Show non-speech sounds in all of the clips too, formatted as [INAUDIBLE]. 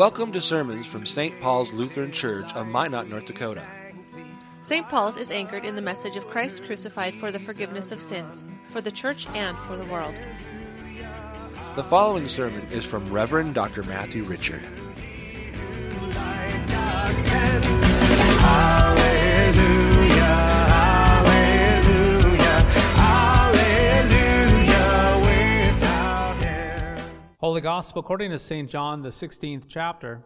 Welcome to sermons from St. Paul's Lutheran Church of Minot, North Dakota. St. Paul's is anchored in the message of Christ crucified for the forgiveness of sins, for the church and for the world. The following sermon is from Reverend Dr. Matthew Richard. Holy Gospel according to St. John, the 16th chapter.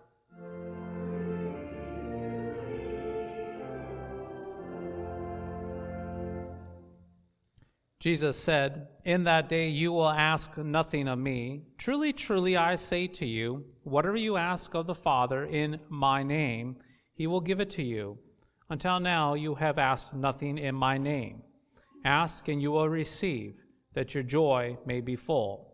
Jesus said, In that day you will ask nothing of me. Truly, truly, I say to you, whatever you ask of the Father in my name, he will give it to you. Until now you have asked nothing in my name. Ask and you will receive, that your joy may be full.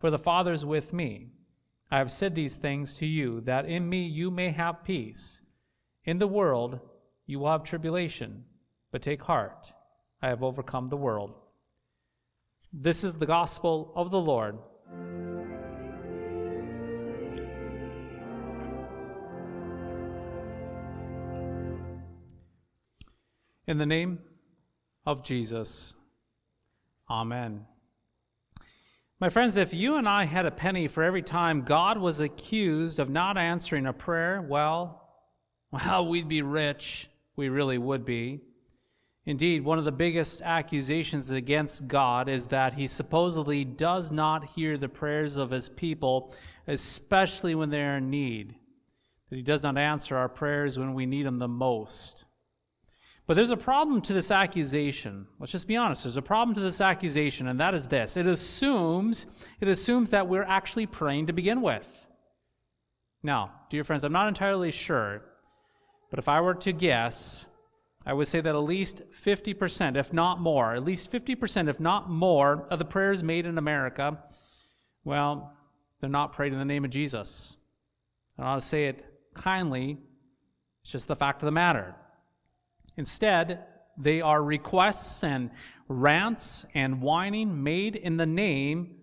for the Father is with me. I have said these things to you, that in me you may have peace. In the world you will have tribulation, but take heart, I have overcome the world. This is the gospel of the Lord. In the name of Jesus, Amen. My friends, if you and I had a penny for every time God was accused of not answering a prayer, well, [LAUGHS] well, we'd be rich. We really would be. Indeed, one of the biggest accusations against God is that he supposedly does not hear the prayers of his people, especially when they are in need. That he does not answer our prayers when we need them the most. But there's a problem to this accusation. Let's just be honest. There's a problem to this accusation, and that is this. It assumes, it assumes that we're actually praying to begin with. Now, dear friends, I'm not entirely sure, but if I were to guess, I would say that at least 50%, if not more, at least 50%, if not more, of the prayers made in America, well, they're not prayed in the name of Jesus. I ought to say it kindly, it's just the fact of the matter. Instead, they are requests and rants and whining made in the name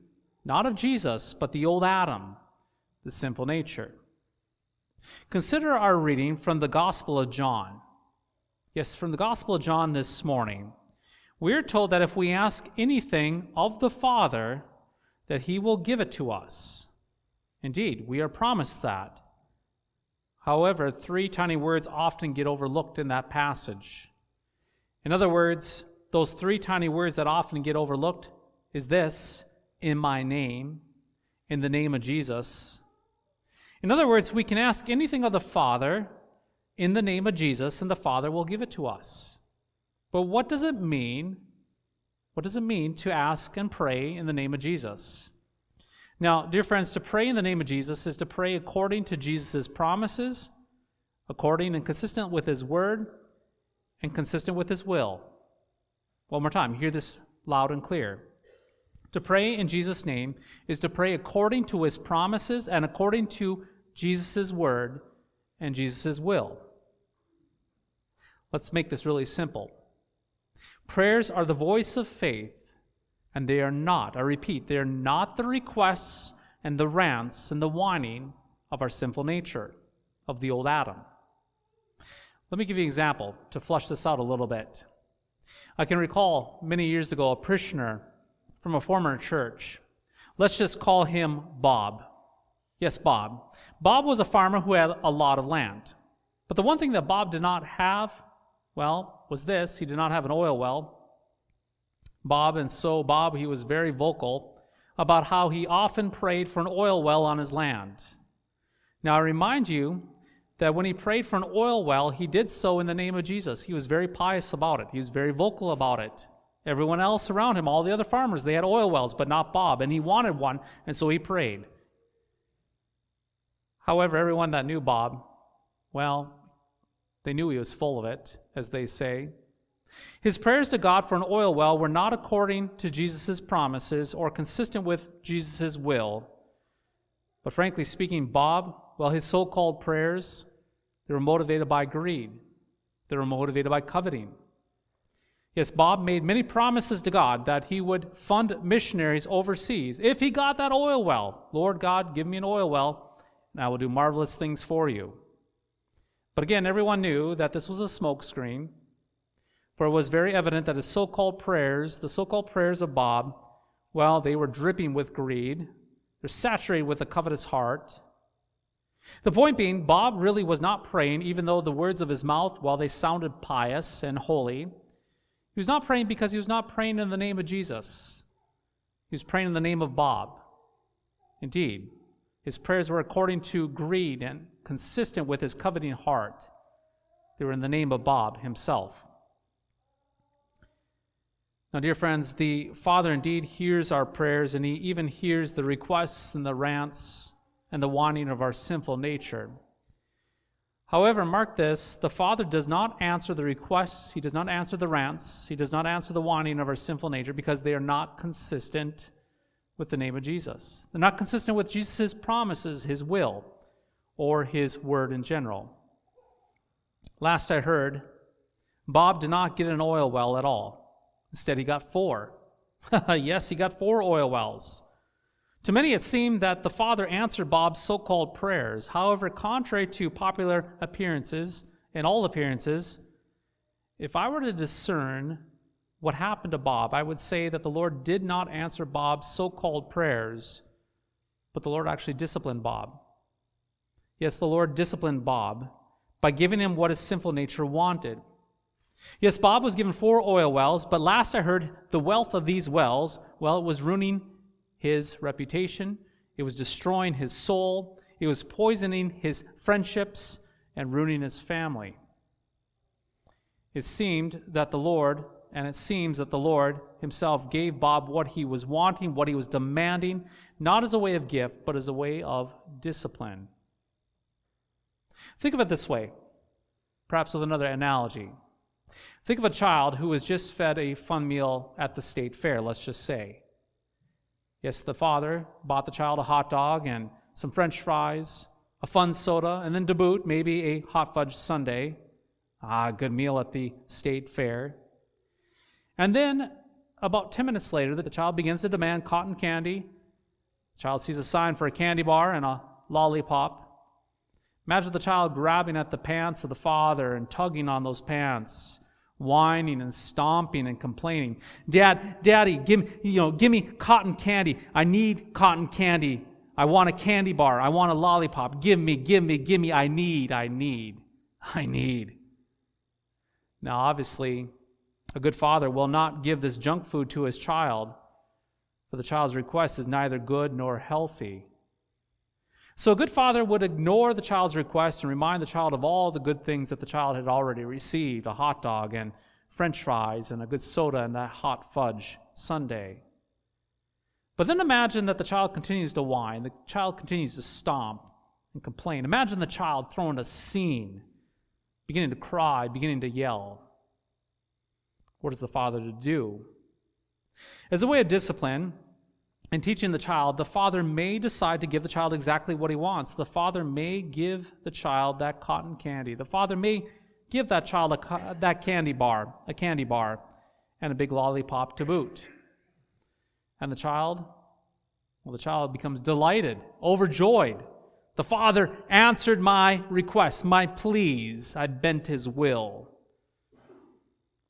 not of Jesus, but the old Adam, the sinful nature. Consider our reading from the Gospel of John. Yes, from the Gospel of John this morning. We're told that if we ask anything of the Father, that he will give it to us. Indeed, we are promised that. However, three tiny words often get overlooked in that passage. In other words, those three tiny words that often get overlooked is this in my name, in the name of Jesus. In other words, we can ask anything of the Father in the name of Jesus, and the Father will give it to us. But what does it mean? What does it mean to ask and pray in the name of Jesus? Now, dear friends, to pray in the name of Jesus is to pray according to Jesus' promises, according and consistent with his word, and consistent with his will. One more time, hear this loud and clear. To pray in Jesus' name is to pray according to his promises and according to Jesus' word and Jesus' will. Let's make this really simple. Prayers are the voice of faith and they are not, I repeat, they are not the requests and the rants and the whining of our sinful nature, of the old Adam. Let me give you an example to flush this out a little bit. I can recall many years ago a parishioner from a former church. Let's just call him Bob. Yes, Bob. Bob was a farmer who had a lot of land. But the one thing that Bob did not have, well, was this he did not have an oil well. Bob, and so Bob, he was very vocal about how he often prayed for an oil well on his land. Now, I remind you that when he prayed for an oil well, he did so in the name of Jesus. He was very pious about it, he was very vocal about it. Everyone else around him, all the other farmers, they had oil wells, but not Bob, and he wanted one, and so he prayed. However, everyone that knew Bob, well, they knew he was full of it, as they say. His prayers to God for an oil well were not according to Jesus' promises or consistent with Jesus' will. But frankly speaking, Bob, well, his so called prayers, they were motivated by greed, they were motivated by coveting. Yes, Bob made many promises to God that he would fund missionaries overseas if he got that oil well. Lord God, give me an oil well, and I will do marvelous things for you. But again, everyone knew that this was a smokescreen, for it was very evident that his so called prayers, the so called prayers of Bob, well, they were dripping with greed, they're saturated with a covetous heart. The point being, Bob really was not praying, even though the words of his mouth, while they sounded pious and holy, he was not praying because he was not praying in the name of Jesus. He was praying in the name of Bob. Indeed, his prayers were according to greed and consistent with his coveting heart. They were in the name of Bob himself. Now, dear friends, the Father indeed hears our prayers, and he even hears the requests and the rants and the wanting of our sinful nature. However, mark this the Father does not answer the requests, He does not answer the rants, He does not answer the wanting of our sinful nature because they are not consistent with the name of Jesus. They're not consistent with Jesus' promises, His will, or His word in general. Last I heard, Bob did not get an oil well at all. Instead, he got four. [LAUGHS] yes, he got four oil wells. To many, it seemed that the Father answered Bob's so called prayers. However, contrary to popular appearances and all appearances, if I were to discern what happened to Bob, I would say that the Lord did not answer Bob's so called prayers, but the Lord actually disciplined Bob. Yes, the Lord disciplined Bob by giving him what his sinful nature wanted. Yes, Bob was given four oil wells, but last I heard the wealth of these wells, well, it was ruining his reputation, it was destroying his soul, it was poisoning his friendships and ruining his family. It seemed that the Lord, and it seems that the Lord himself gave Bob what he was wanting, what he was demanding, not as a way of gift, but as a way of discipline. Think of it this way, perhaps with another analogy. Think of a child who was just fed a fun meal at the state fair, let's just say. Yes, the father bought the child a hot dog and some french fries, a fun soda, and then to boot, maybe a hot fudge sundae. Ah, good meal at the state fair. And then, about 10 minutes later, the child begins to demand cotton candy. The child sees a sign for a candy bar and a lollipop. Imagine the child grabbing at the pants of the father and tugging on those pants whining and stomping and complaining. Dad, daddy, give, me, you know, give me cotton candy. I need cotton candy. I want a candy bar. I want a lollipop. Give me, give me, give me. I need, I need, [LAUGHS] I need. Now, obviously, a good father will not give this junk food to his child, for the child's request is neither good nor healthy. So a good father would ignore the child's request and remind the child of all the good things that the child had already received a hot dog and french fries and a good soda and that hot fudge sundae. But then imagine that the child continues to whine, the child continues to stomp and complain. Imagine the child throwing a scene, beginning to cry, beginning to yell. What is the father to do? As a way of discipline, in teaching the child, the father may decide to give the child exactly what he wants. The father may give the child that cotton candy. The father may give that child a, that candy bar, a candy bar, and a big lollipop to boot. And the child, well, the child becomes delighted, overjoyed. The father answered my request, my pleas. I bent his will.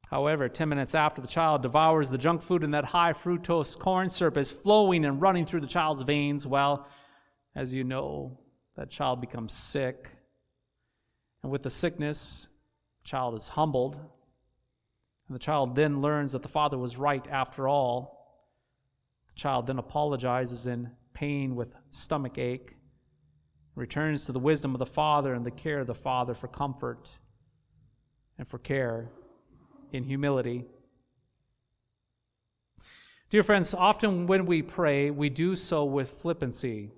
However, 10 minutes after the child devours the junk food and that high fructose corn syrup is flowing and running through the child's veins, well, as you know, that child becomes sick. And with the sickness, the child is humbled. And the child then learns that the father was right after all. The child then apologizes in pain with stomach ache, returns to the wisdom of the father and the care of the father for comfort and for care in humility. Dear friends, often when we pray, we do so with flippancy.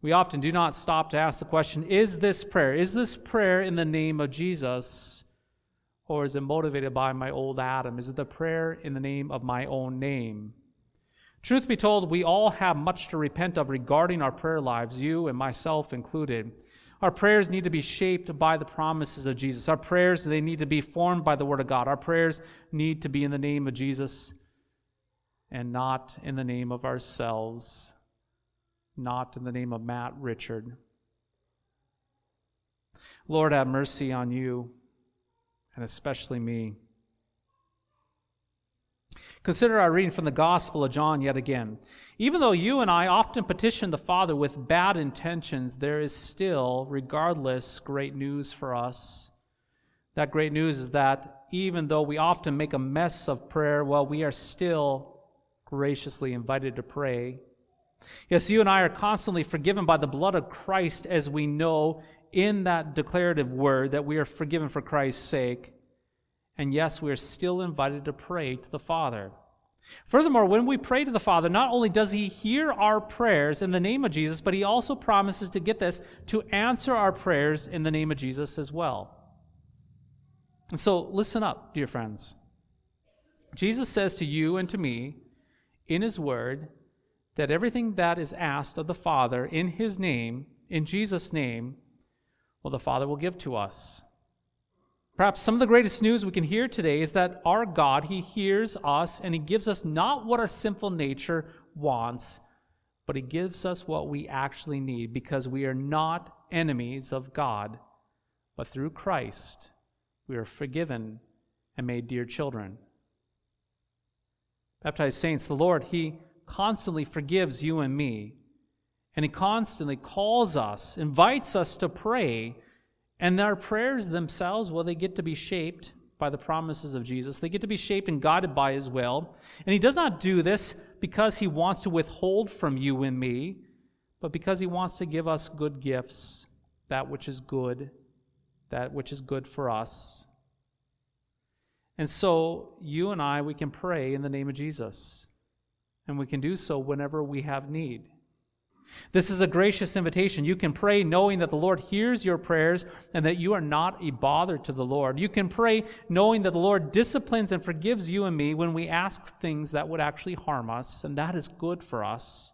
We often do not stop to ask the question Is this prayer? Is this prayer in the name of Jesus? Or is it motivated by my old Adam? Is it the prayer in the name of my own name? Truth be told, we all have much to repent of regarding our prayer lives, you and myself included. Our prayers need to be shaped by the promises of Jesus. Our prayers, they need to be formed by the Word of God. Our prayers need to be in the name of Jesus and not in the name of ourselves, not in the name of Matt Richard. Lord, have mercy on you, and especially me. Consider our reading from the Gospel of John yet again. Even though you and I often petition the Father with bad intentions, there is still, regardless, great news for us. That great news is that even though we often make a mess of prayer, well, we are still graciously invited to pray. Yes, you and I are constantly forgiven by the blood of Christ as we know in that declarative word that we are forgiven for Christ's sake. And yes, we are still invited to pray to the Father. Furthermore, when we pray to the Father, not only does He hear our prayers in the name of Jesus, but He also promises to get this, to answer our prayers in the name of Jesus as well. And so, listen up, dear friends. Jesus says to you and to me in His Word that everything that is asked of the Father in His name, in Jesus' name, well, the Father will give to us. Perhaps some of the greatest news we can hear today is that our God, He hears us and He gives us not what our sinful nature wants, but He gives us what we actually need because we are not enemies of God, but through Christ we are forgiven and made dear children. Baptized saints, the Lord, He constantly forgives you and me, and He constantly calls us, invites us to pray and our prayers themselves, well, they get to be shaped by the promises of Jesus. They get to be shaped and guided by His will. And He does not do this because He wants to withhold from you and me, but because He wants to give us good gifts, that which is good, that which is good for us. And so, you and I, we can pray in the name of Jesus. And we can do so whenever we have need. This is a gracious invitation. You can pray knowing that the Lord hears your prayers and that you are not a bother to the Lord. You can pray knowing that the Lord disciplines and forgives you and me when we ask things that would actually harm us, and that is good for us.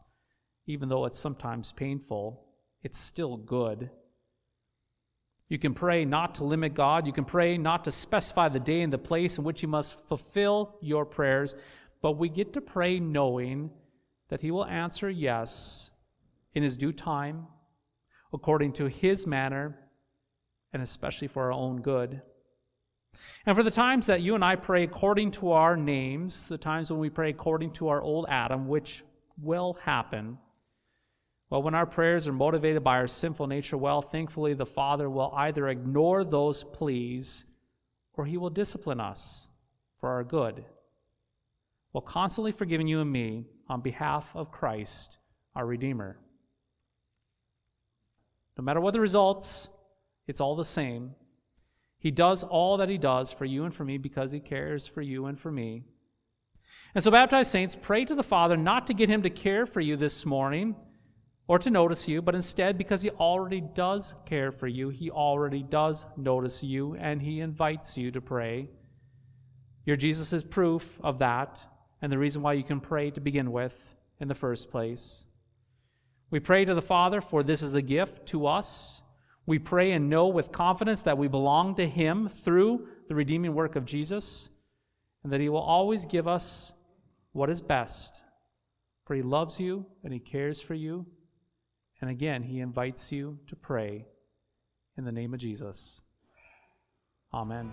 Even though it's sometimes painful, it's still good. You can pray not to limit God. You can pray not to specify the day and the place in which you must fulfill your prayers, but we get to pray knowing that He will answer yes in his due time, according to his manner, and especially for our own good. And for the times that you and I pray according to our names, the times when we pray according to our old Adam, which will happen, well, when our prayers are motivated by our sinful nature, well, thankfully the Father will either ignore those pleas or he will discipline us for our good, while constantly forgiving you and me on behalf of Christ, our Redeemer. No matter what the results, it's all the same. He does all that he does for you and for me because he cares for you and for me. And so, baptized saints, pray to the Father not to get him to care for you this morning or to notice you, but instead because he already does care for you. He already does notice you, and he invites you to pray. Your Jesus is proof of that, and the reason why you can pray to begin with in the first place. We pray to the Father, for this is a gift to us. We pray and know with confidence that we belong to Him through the redeeming work of Jesus, and that He will always give us what is best. For He loves you and He cares for you. And again, He invites you to pray in the name of Jesus. Amen.